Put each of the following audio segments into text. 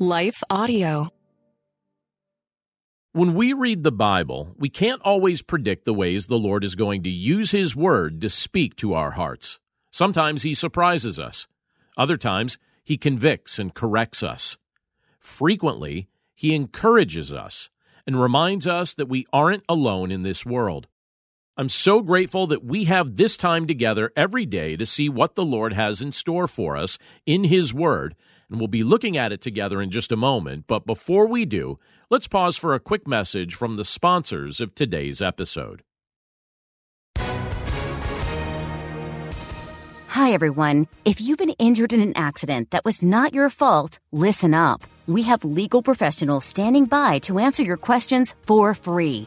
Life Audio. When we read the Bible, we can't always predict the ways the Lord is going to use His Word to speak to our hearts. Sometimes He surprises us, other times, He convicts and corrects us. Frequently, He encourages us and reminds us that we aren't alone in this world. I'm so grateful that we have this time together every day to see what the Lord has in store for us in His Word, and we'll be looking at it together in just a moment. But before we do, let's pause for a quick message from the sponsors of today's episode. Hi, everyone. If you've been injured in an accident that was not your fault, listen up. We have legal professionals standing by to answer your questions for free.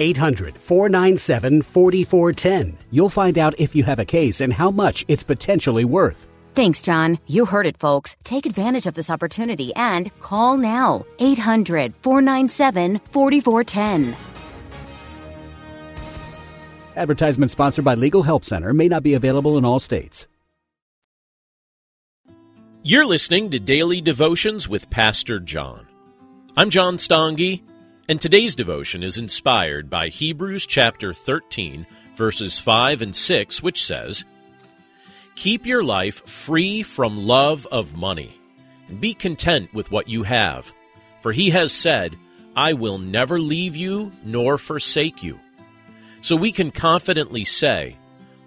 800 497 4410. You'll find out if you have a case and how much it's potentially worth. Thanks, John. You heard it, folks. Take advantage of this opportunity and call now. 800 497 4410. Advertisement sponsored by Legal Help Center may not be available in all states. You're listening to Daily Devotions with Pastor John. I'm John Stange, and today's devotion is inspired by Hebrews chapter 13, verses 5 and 6, which says, Keep your life free from love of money, and be content with what you have. For he has said, I will never leave you nor forsake you. So we can confidently say,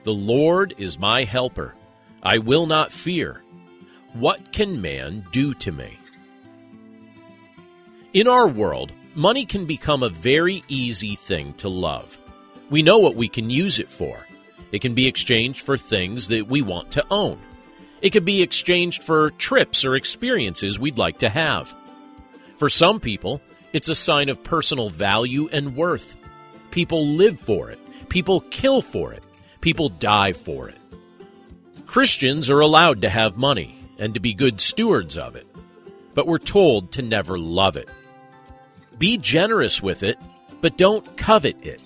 The Lord is my helper. I will not fear. What can man do to me? In our world, money can become a very easy thing to love. We know what we can use it for. It can be exchanged for things that we want to own. It can be exchanged for trips or experiences we'd like to have. For some people, it's a sign of personal value and worth. People live for it, people kill for it, people die for it. Christians are allowed to have money and to be good stewards of it, but we're told to never love it. Be generous with it, but don't covet it.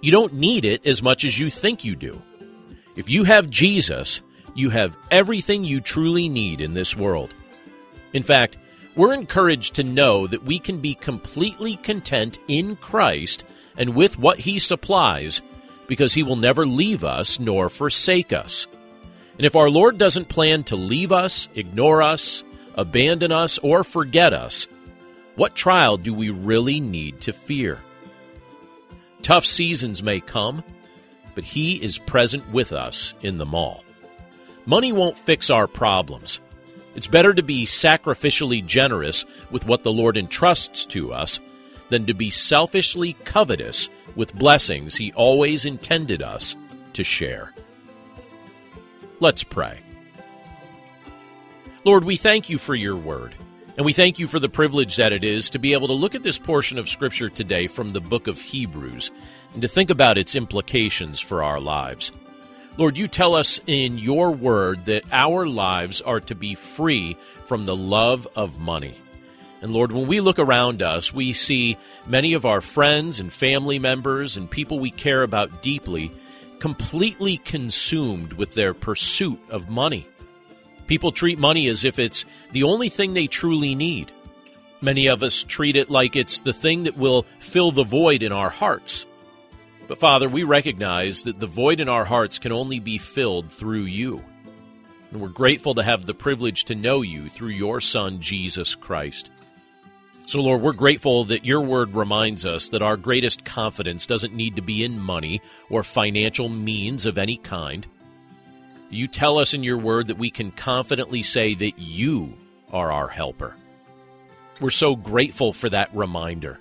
You don't need it as much as you think you do. If you have Jesus, you have everything you truly need in this world. In fact, we're encouraged to know that we can be completely content in Christ and with what He supplies because He will never leave us nor forsake us. And if our Lord doesn't plan to leave us, ignore us, abandon us, or forget us, what trial do we really need to fear? Tough seasons may come, but He is present with us in them all. Money won't fix our problems. It's better to be sacrificially generous with what the Lord entrusts to us than to be selfishly covetous with blessings He always intended us to share. Let's pray. Lord, we thank you for your word. And we thank you for the privilege that it is to be able to look at this portion of Scripture today from the book of Hebrews and to think about its implications for our lives. Lord, you tell us in your word that our lives are to be free from the love of money. And Lord, when we look around us, we see many of our friends and family members and people we care about deeply completely consumed with their pursuit of money. People treat money as if it's the only thing they truly need. Many of us treat it like it's the thing that will fill the void in our hearts. But Father, we recognize that the void in our hearts can only be filled through you. And we're grateful to have the privilege to know you through your Son, Jesus Christ. So, Lord, we're grateful that your word reminds us that our greatest confidence doesn't need to be in money or financial means of any kind. You tell us in your word that we can confidently say that you are our helper. We're so grateful for that reminder.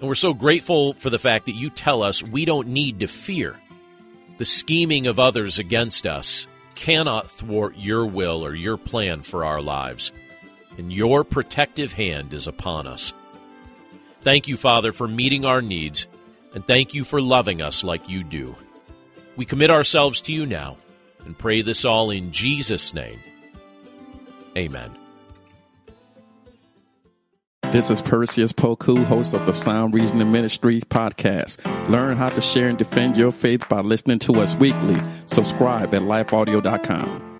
And we're so grateful for the fact that you tell us we don't need to fear. The scheming of others against us cannot thwart your will or your plan for our lives. And your protective hand is upon us. Thank you, Father, for meeting our needs and thank you for loving us like you do. We commit ourselves to you now and pray this all in Jesus' name. Amen. This is Perseus Poku, host of the Sound Reasoning Ministry podcast. Learn how to share and defend your faith by listening to us weekly. Subscribe at lifeaudio.com.